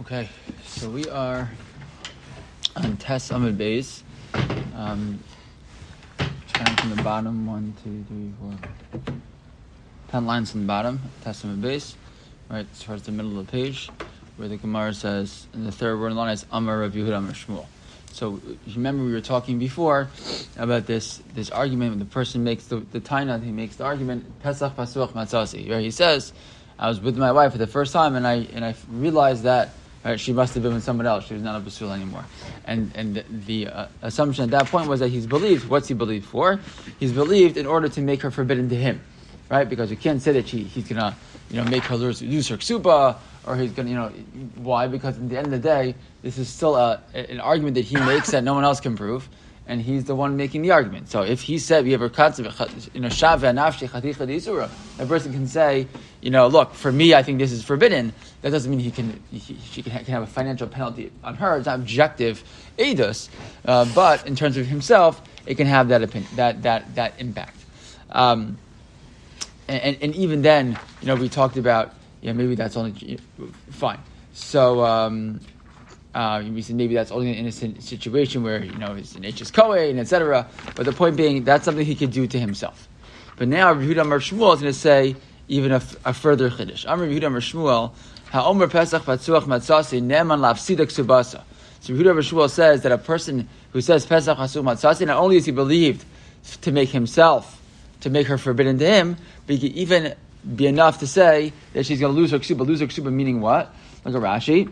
Okay, so we are on Tes Amud Beis. Um, starting from the bottom, one, two, three, four, ten lines from the bottom, Tes Amud Beis, right towards the middle of the page, where the Gemara says, in the third word line is Amar Rav Yehuda Amar Shmuel. So remember we were talking before about this this argument when the person makes the the taina, he makes the argument Pesach Pasuach Matzasi, where he says, I was with my wife for the first time and I and I realized that Right? She must have been with someone else. She was not a basul anymore. And and the, uh, assumption at that point was that he's believed. What's he believed for? He's believed in order to make her forbidden to him, right? Because you can't say that she, he's gonna you know make her lose, lose her ksuba or he's gonna you know why? Because at the end of the day, this is still a, an argument that he makes that no one else can prove and he's the one making the argument. So if he said we have a you know shava nafshi chaticha isura, a person can say, you know, look, for me, I think this is forbidden. That doesn't mean he can he, she can, have a financial penalty on her. It's not objective edus, uh, but in terms of himself, it can have that opinion, that that that impact. Um, and, and, even then, you know, we talked about, yeah, maybe that's only fine. So. Um, uh, we maybe that's only an innocent situation where you know it's an H's Kohen, etc. But the point being that's something he could do to himself. But now Yehuda Amar Shmuel is going to say even a, a further chiddush. Amar Yehuda Amar Shmuel Ha'omer Pesach Patzuach Matzasi Neman Lafsidak Subasa. So Yehuda Amar Shmuel says that a person who says Pesach Patzuach Matzasi not only is he believed to make himself to make her forbidden to him, but he can even be enough to say that she's going to lose her ksuba. Lose her ksuba meaning what? Like a Rashi.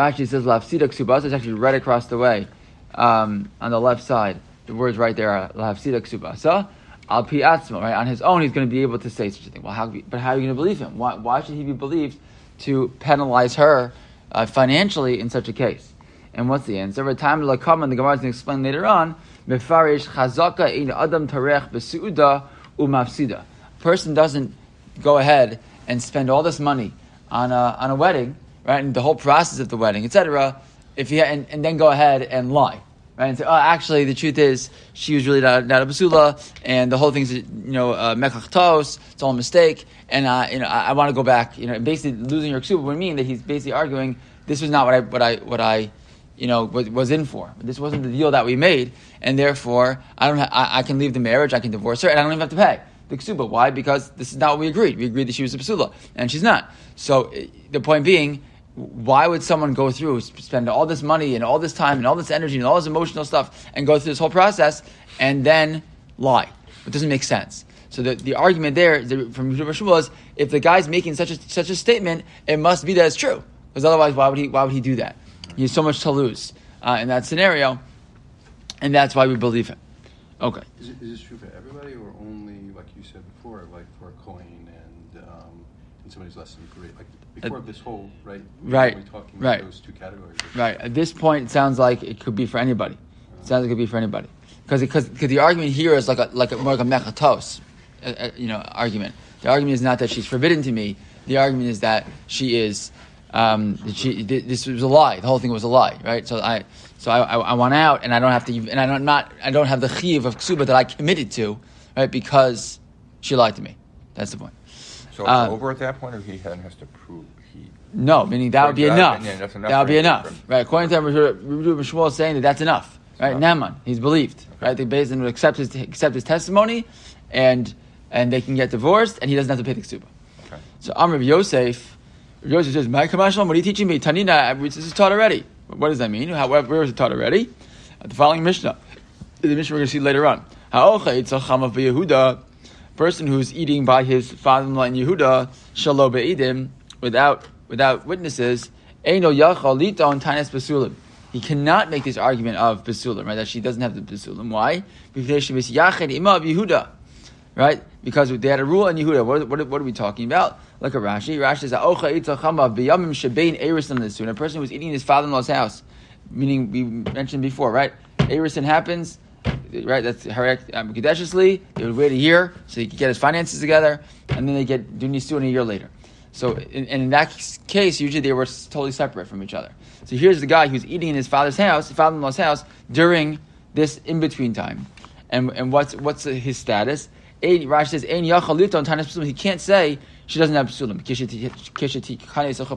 Rashi says lafsida ksubasa is actually right across the way um, on the left side. The words right there are lafsida ksubasa. Al pi atzma, right? On his own, he's going to be able to say such a thing. Well, how, but how are you going to believe him? Why, why should he be believed to penalize her uh, financially in such a case? And what's the answer? Every time the and the Gemara is going to explain later on. Mefarish chazaka in adam tarech besuuda umafsida. Person doesn't go ahead and spend all this money on a, on a wedding right, and the whole process of the wedding, etc. If you and, and then go ahead and lie, right, and say, oh, actually, the truth is she was really not, not a basula, and the whole thing's you know uh, mekach it's all a mistake, and uh, you know I, I want to go back, you know, basically losing your ksuba would mean that he's basically arguing this was not what I what I what I you know was, was in for. This wasn't the deal that we made, and therefore I don't ha- I, I can leave the marriage, I can divorce her, and I don't even have to pay the ksuba. Why? Because this is not what we agreed. We agreed that she was a basula, and she's not. So the point being why would someone go through, spend all this money and all this time and all this energy and all this emotional stuff and go through this whole process and then lie? It doesn't make sense. So the, the argument there from Shmuel was if the guy's making such a, such a statement, it must be that it's true. Because otherwise, why would he, why would he do that? He has so much to lose uh, in that scenario, and that's why we believe him. Okay. Is, it, is this true for everybody or only, like you said before, like for a Kohen and, um, and somebody's less than great? Like before uh, this whole right right right those two categories right at this point it sounds like it could be for anybody it sounds like it could be for anybody because because the argument here is like a like a more like a mechatos uh, uh, you know argument the argument is not that she's forbidden to me the argument is that she is um, she, this was a lie. The whole thing was a lie, right? So I, so I, I, I want out, and I don't have to, and I don't not, I don't have the chiv of ksuba that I committed to, right? Because she lied to me. That's the point. So it's uh, over at that point, or he then has to prove he. No, meaning that would be enough. enough. That would be enough, right? According to Rabbi Shmuel is saying that that's enough, right? Naaman, he's believed, okay. right? The Beis would accept his accept his testimony, and and they can get divorced, and he doesn't have to pay the ksuba. Okay. So Amr Yosef, Yosef says, "My commercial, what are you teaching me? Tanina, this is taught already. What does that mean? How, where is it taught already? The following Mishnah, the Mishnah we're going to see later on. Ha'ocha itzacham of Yehuda." Person who's eating by his father-in-law in Yehuda, shalo be'idim, without without witnesses, yachal. He cannot make this argument of basulim, right? That she doesn't have the basulim. Why? Because she was yached ima of Yehuda, right? Because they had a rule in Yehuda. What, what, what are we talking about? Look a Rashi. Rashi says, "Ocha itzachama b'yamim shebein eris A person who's eating in his father-in-law's house, meaning we mentioned before, right? Erusin happens right? That's Harek um, They would wait a year so he could get his finances together, and then they get Dunis in a year later. So, in, and in that case, usually they were totally separate from each other. So here's the guy who's eating in his father's house, father-in-law's house, during this in-between time. And, and what's, what's his status? Rashi says, He can't say she doesn't have psulim.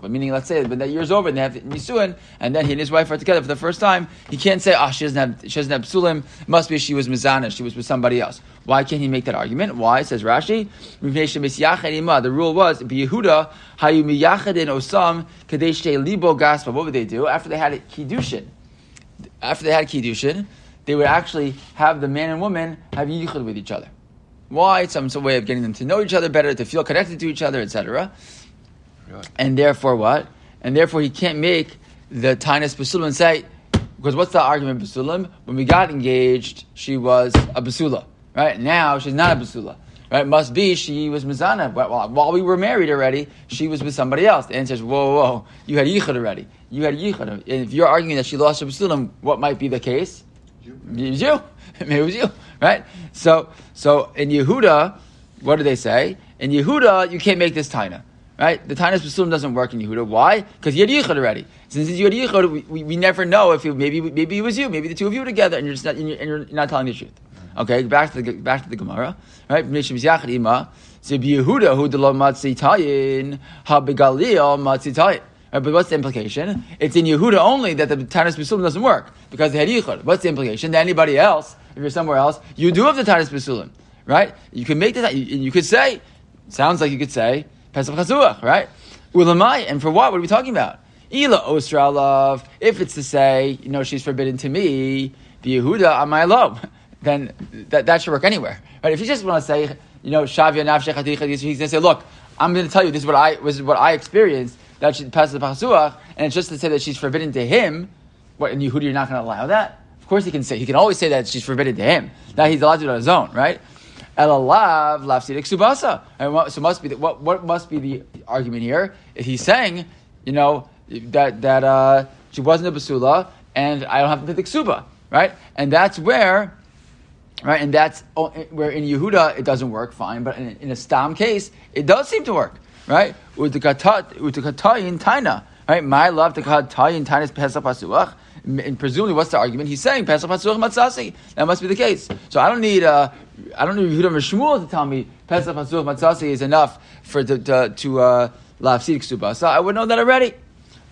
Meaning, let's say when that year's over and they have nisuin, and then he and his wife are together for the first time, he can't say, "Ah, oh, she doesn't have she doesn't have psulim. Must be she was mizana, she was with somebody else." Why can't he make that argument? Why says Rashi? The rule was Yehuda hayu osam kadesh libo gaspa. What would they do after they had a kiddushin? After they had kiddushin, they would actually have the man and woman have yichud with each other. Why? It's some, some way of getting them to know each other better, to feel connected to each other, etc. Really? And therefore, what? And therefore, he can't make the Tainus Basulam and say, because what's the argument Basulam? When we got engaged, she was a Basula. Right? Now, she's not a Basula. Right? Must be she was Mizana. While, while we were married already, she was with somebody else. The answer is, whoa, whoa, whoa. You had Yichud already. You had Yichud. And if you're arguing that she lost her Basulam, what might be the case? You. It was you. Maybe it was you, right? So, so in Yehuda, what do they say? In Yehuda, you can't make this taina, right? The taina Basulim doesn't work in Yehuda. Why? Because you had Yichud already. Since you had Yichud, we, we, we never know if it, maybe maybe it was you, maybe the two of you were together, and you're just not, and you're, and you're not telling the truth. Okay, back to the back to the Gemara, right? Mishim Yachad Ima, Yehuda who delo matzi tayin ha begalil matzi tayin. But what's the implication? It's in Yehuda only that the Tanis Basulim doesn't work because they had Yichud. What's the implication? That anybody else, if you're somewhere else, you do have the Tanis Basulim, right? You can make that. You, you could say, sounds like you could say Pesach Chazuach, right? Ulamai, and for what? What are we talking about? Ila Osra love. If it's to say, you know, she's forbidden to me, the Yehuda on my love, then that, that should work anywhere, right? If you just want to say, you know, Shavia Nafshech He's going to say, look, I'm going to tell you this is what I is what I experienced that she passes the and it's just to say that she's forbidden to him. What in Yehuda you're not going to allow that? Course he can say he can always say that she's forbidden to him. Now he's allowed to do it on his own, right? Elalav lafsidik subasa. So must be the, what what must be the argument here? If he's saying, you know, that that uh, she wasn't a basula, and I don't have to pick suba, right? And that's where. Right, and that's oh, where in Yehuda it doesn't work fine, but in, in a stam case it does seem to work right? Utukatayin taina, right? My love to tayin taina is pesach pasuach. And presumably, what's the argument? He's saying pesach pasuach matzasi. That must be the case. So I don't need uh, I don't need Yehuda Shmuel to tell me pesach pasuach matzasi is enough for to to, to uh, ksubasa. I would know that already.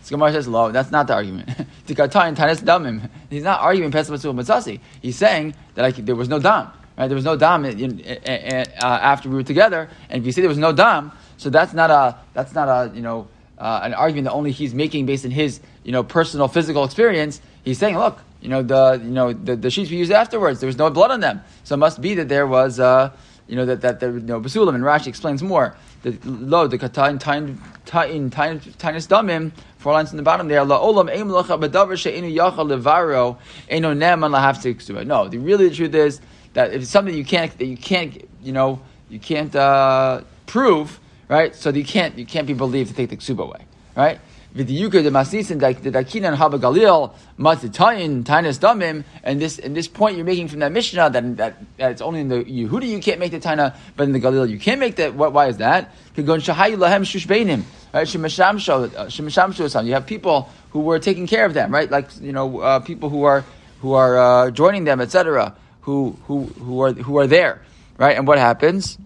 So Gemara says, "Lo, that's not the argument." He's not arguing pesach pasuach matzasi. He's saying that I, there was no dam. Right? There was no dam in, in, in, uh, after we were together, and if you say there was no dam, so that's not a that's not a you know uh, an argument that only he's making based on his you know personal physical experience. He's saying, look, you know the you know the, the sheets we used afterwards, there was no blood on them, so it must be that there was uh, you know that that there was no basulim. And Rashi explains more. The lo the tain tainis damim four lines in the bottom there. La olam aim lacha bedavar she'enu yachal levaro eno neman lahavtik No, the really the truth is that if it's something you can't that you can't you know you can't uh, prove right? So you can't you can't be believed to take the ksuba away, right? V'diyuka the masnisin the dakinan haba galil matitayin tainas damim, and this and this point you're making from that mishnah that, that, that it's only in the Yehuda you can't make the taina, but in the galil you can't make that. What, why is that? Kagon shahayu lahem shushbeinim, right? Shemashamsho, uh, you have people who were taking care of them, right? Like you know uh, people who are who are uh, joining them, etc. Who who who are who are there, right? And what happens?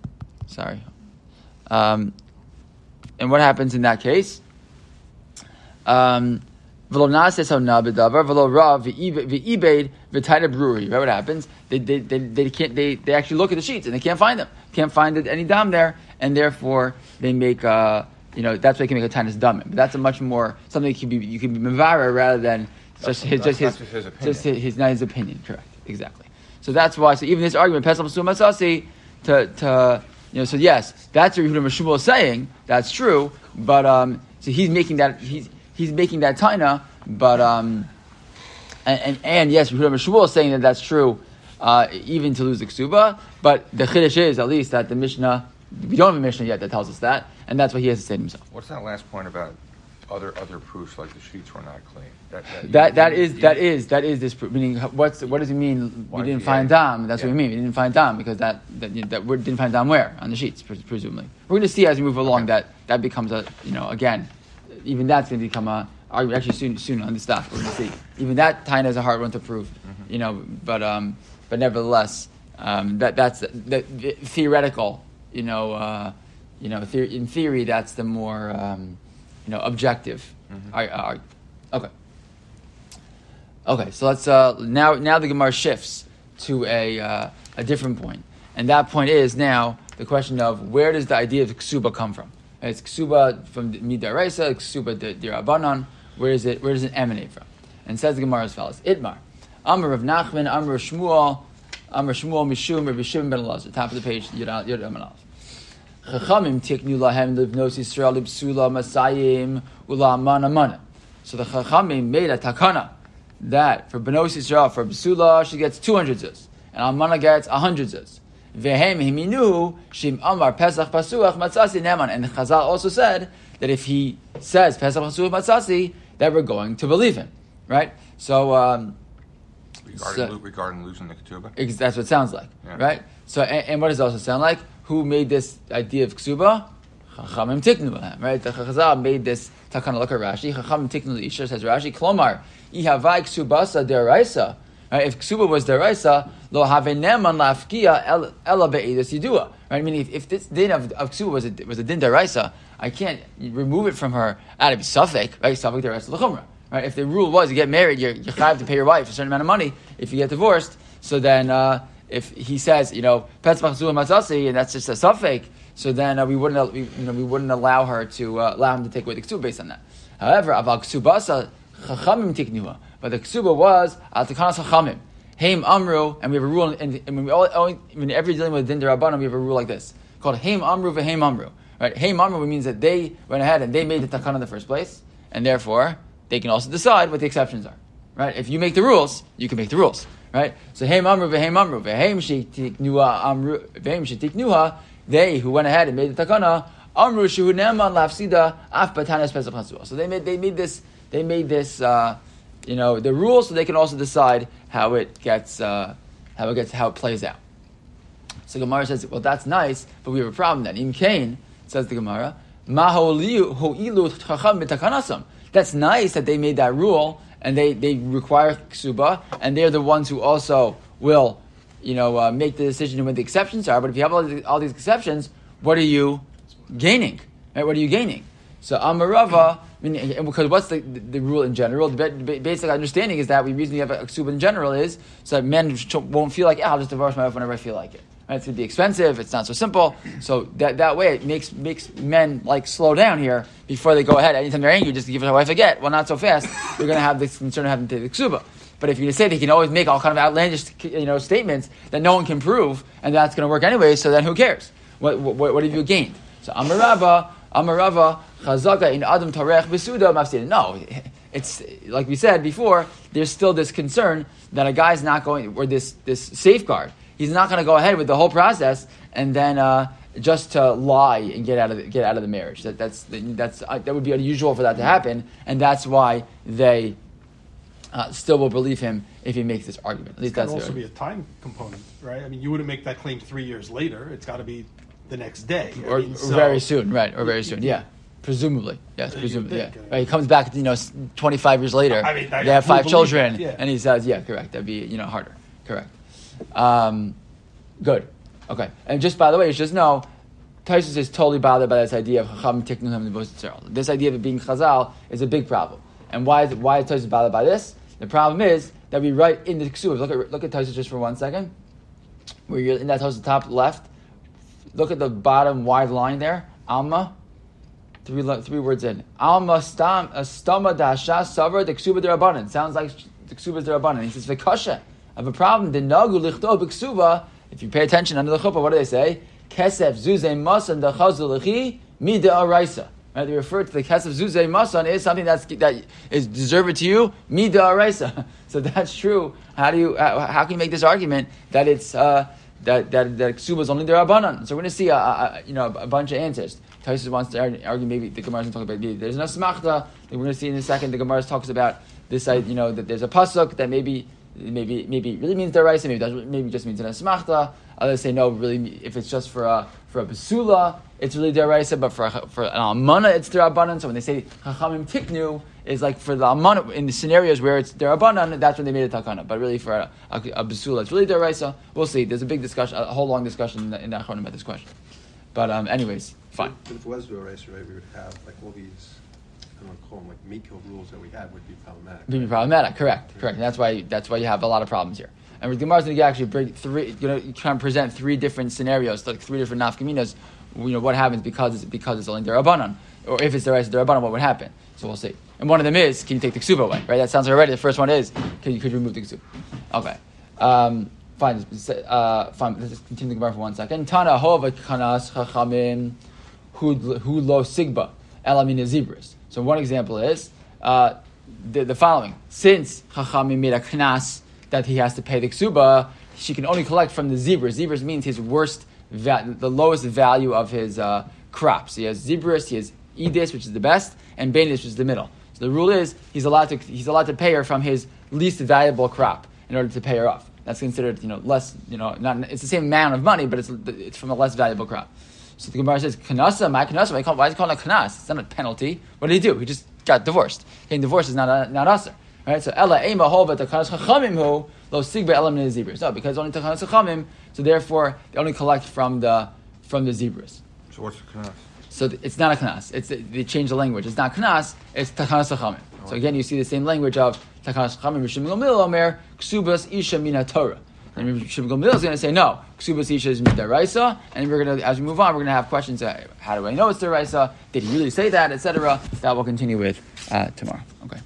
Sorry, um, and what happens in that case? Um, Right? What happens? They, they, they, they, can't, they, they actually look at the sheets and they can't find them. Can't find any dam there, and therefore they make uh, you know that's why they can make a tinus dam. But that's a much more something you can be you can be mavara rather than just his just his, just his opinion. just his, his, not his opinion. Correct, exactly. So that's why. So even this argument, pesach masasi, to to you know, so yes, that's what Yehuda Meshubal is saying. That's true, but um, so he's making that he's he's making that taina, but um, and, and, and yes, Yehuda Meshubal is saying that that's true, uh, even to lose the ksuba. But the chiddush is at least that the Mishnah we don't have a Mishnah yet that tells us that, and that's what he has to say to himself. What's that last point about other other proofs like the sheets were not clean? That that, that, that is that is that is this proof. Meaning, what's what does it mean? we didn't find dam. That's yeah. what we mean. We didn't find dam because that that, you know, that we didn't find dam where on the sheets presumably. We're going to see as we move along okay. that that becomes a you know again, even that's going to become a actually soon soon on the stuff we're going to see. Even that time is a hard one to prove. Mm-hmm. You know, but um, but nevertheless, um, that that's the, the, the theoretical. You know. Uh, you know, theor- in theory, that's the more, um, you know, objective. Mhm. ar- ar- okay. Okay, so let's uh, now now the Gemara shifts to a uh, a different point, and that point is now the question of where does the idea of ksuba come from? It's ksuba from midaraisa, ksuba dirabanan. Where is it? Where does it emanate from? And says the Gemara as follows: Itmar, Amr of Nachman, Amr of Shmuel, Amr of Shmuel Mishum, Rabbi Shimon ben Elazar. Top of the page, Yud Yud. Chachamim tiknu lahem livnos Yisrael libsula masayim ula mana mana. So the Chachamim made a takana that for Benos Yisrael, for Basula, she gets 200 zuz, and Almana gets 100 zuz. Vehem himinu shim amar pesach pasuach matzasi neman. And Chazal also said that if he says pesach pasuach matzasi, that we're going to believe him, right? So um, Regarding, So- regarding losing the ketubah? ex- that's what it sounds like, Yeah. right? So and, and what does it also sound like? Who made this idea of ksuba? Chachamim tiknu right? The Chazal made this takana. At Rashi. Chachamim tiknu isha says Rashi. Klomar ihavai ksubasa deraisa. Right? If ksuba was deraisa, lo haveneman lafkia ela be'edus yidua. Right? Meaning, if, if this din of, of ksuba was a, was a din deraisa, I can't remove it from her out of safek, right? Safek deraisa l'chumra. Right? If the rule was you get married, you're, you're to pay your wife a certain amount of money. If you get divorced, so then uh, if he says, you know, matzasi, and that's just a safek, so then uh, we wouldn't, we, you know, we wouldn't allow her to uh, allow him to take away the ksuba based on that. However, aval ksubasa chachamim tiknuha, but the ksuba was al tekanas chachamim. Haim amru, and we have a rule, and, and when we all, all when every dealing with din derabanan, we have a rule like this called haim amru v'haim amru. Right? Haim amru means that they went ahead and they made the takana in the first place, and therefore they can also decide what the exceptions are. Right? If you make the rules, you can make the rules. Right? So haim amru v'haim amru v'haim shetiknuha amru v'haim shetiknuha. They who went ahead and made the takana amru shehu neman lafsida af batanas pesach. So they made they made this they made this uh, you know the rules so they can also decide how it gets uh, how it gets how it plays out. So Gemara says, well, that's nice, but we have a problem then. Im Kain, says the Gemara. That's nice that they made that rule, and they, they require ksuba, and they're the ones who also will, you know, uh, make the decision when the exceptions are. But if you have all these, all these exceptions, what are you gaining? Right? What are you gaining? So Amar Rava, I mean, because what's the, the, the rule in general? The ba- ba- basic understanding is that the reason you have a ksuba in general is so that men won't feel like, yeah, I'll just divorce my wife whenever I feel like it. Uh, right? It's going to be expensive. It's not so simple. So that, that way, it makes makes men like slow down here before they go ahead. Anytime they're angry, just give their wife a get. Well, not so fast. They're going to have this concern of having to take the ksuba. But if you say they can always make all kind of outlandish, you know, statements that no one can prove, and that's going to work anyway, so then who cares? What, what, what have you gained? So Amar Rava, Amarava, Chazaka in Adam Tarech Besuda Mafsida. No, it's like we said before. There's still this concern that a guy's not going, or this this safeguard. He's not going to go ahead with the whole process and then uh, just to lie and get out of the, get out of the marriage. That that's that's uh, that would be unusual for that to happen, and that's why they uh, still will believe him if he makes this argument. At It's least got that's also be a time component, right? I mean, you wouldn't make that claim three years later. It's got to be the next day. I or, mean, or so- very soon, right? Or very soon, yeah. Presumably, yes, presumably, yeah. think, uh, Right, he comes back, you know, twenty-five years later. I mean, I- they have five children? Yeah. and he says, "Yeah, correct." That'd be, you know, harder. Correct. Um, good. Okay. And just by the way, should just know, Tosfos is totally bothered by this idea of Chacham tiknu him This idea of it being Chazal is a big problem. And why is why is Tosfos bothered by this? The problem is that we write in the Ksuvas. Look at look at Tosfos just for one second. Where you're in that Tosfos top left. Look at the bottom wide line there. Alma. Three, three words in. Alma stam stama dasha savar the ksuba derabanan. Sounds like the ksuba derabanan. He says v'kasha. Have a problem. The nagu b'ksuba. If you pay attention under the chuppah, what do they say? Kesef zuzay masan dachazul lechi mida araisa. Right? They refer to the kesef zuzay masan is something that's that is deserved to you mida araisa. So that's true. How do you how, can you make this argument that it's uh, that that that ksuba is only the rabbanan? So we're going to see a, a, you know a bunch of answers. Tosfos wants to argue, maybe the Gemara is going to talk about maybe there's no smachta. We're going to see in a second. The Gemara talks about this. uh, You know that there's a pasuk that maybe maybe maybe it really means deraisa, maybe it maybe just means an smachta. Others say no, really if it's just for a for a basula, it's really deraisa, but for a, for an almana, it's derabanan. So when they say chachamim tiknu, is like for the almana in the scenarios where it's derabanan, that's when they made a takana. But really for a, a, a basula, it's really deraisa. We'll see. There's a big discussion, a whole long discussion in the, in the about this question. But um, anyways, Fine. But if it was Doraisa, right, we would have like all these, I don't to call them like Miko rules that we have would be problematic. Would be problematic. Correct. Correct. And that's why that's why you have a lot of problems here. And the Gemara's going to actually bring three. You know, try and present three different scenarios, like three different nafkaminas. You know what happens because it's because it's only derabanan, or if it's deraisa derabanan, what would happen? So we'll see. And one of them is, can you take the ksuba away? Right. That sounds already. The first one is, can you could you remove the ksuba? Okay. Um, fine. Uh, fine. Let's just continue the Gemara for one second. Tana hova kanas chachamim hu lo sigba elamin zibburis. So one example is uh, the, the following: since chachamim made a knas that he has to pay the ksuba, she can only collect from the zibburis. Zibburis means his worst, va- the lowest value of his uh, crops. He has zibburis, he has edis, which is the best, and banis, which is the middle. So the rule is he's allowed to he's allowed to pay her from his least valuable crop in order to pay her off. That's considered you know less you know not it's the same amount of money, but it's it's from a less valuable crop. So the Gemara says, "Kanasa, my kanasa. Why, why is it called a kanas? It's not a penalty. What did he do? He just got divorced. Getting divorced is not a, not usher. Right? So Ella ema hova takanas chachamim hu lo sigba elam zibburis. No, because only takanas chachamim. So therefore, they only collect from the from the zibburis. So what's the knas? So it's not a knas. It's they change the language. It's not knas. It's takanas chachamim. So again, you see the same language of takanas chachamim. Rishim Gamil Omer ksubas isha mina Torah. And Rishim Gamil is going to say no. Ksubas isha is midaraisa. And we're going to, as we move on, we're going to have questions. Uh, how do I know it's deraisa? Did he really say that, etc. That we'll continue with uh, tomorrow. Okay.